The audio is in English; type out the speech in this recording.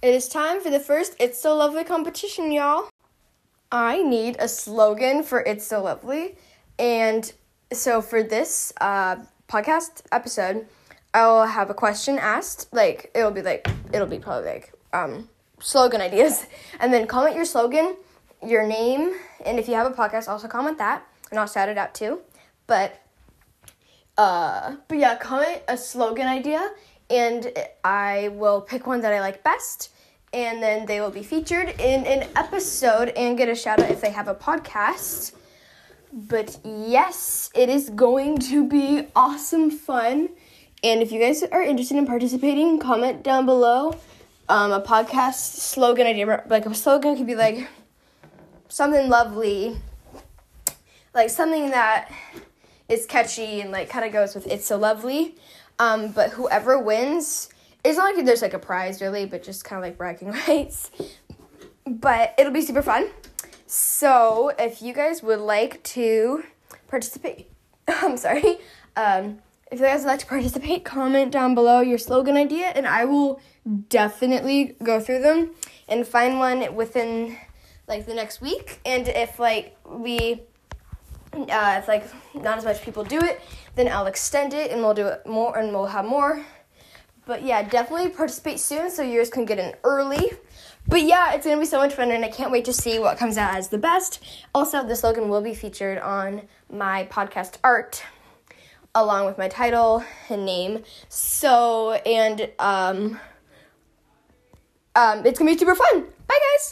It is time for the first It's So Lovely competition, y'all. I need a slogan for It's So Lovely. And so for this uh, podcast episode, I will have a question asked. Like, it'll be like, it'll be probably like um, slogan ideas. And then comment your slogan, your name, and if you have a podcast, also comment that. And I'll shout it out too. But, uh, but yeah, comment a slogan idea and I will pick one that I like best, and then they will be featured in an episode and get a shout out if they have a podcast. But yes, it is going to be awesome fun. And if you guys are interested in participating, comment down below um, a podcast slogan idea. Like a slogan could be like something lovely, like something that is catchy and like kind of goes with "It's so lovely." Um, but whoever wins, it's not like there's like a prize really, but just kind of like bragging rights. But it'll be super fun. So if you guys would like to participate, I'm sorry. Um, if you guys would like to participate, comment down below your slogan idea, and I will definitely go through them and find one within like the next week. And if like we uh, if like not as much people do it, then I'll extend it and we'll do it more and we'll have more. But yeah, definitely participate soon so yours can get in early. But yeah, it's gonna be so much fun and I can't wait to see what comes out as the best. Also, the slogan will be featured on my podcast art along with my title and name. So and um um it's gonna be super fun. Bye guys!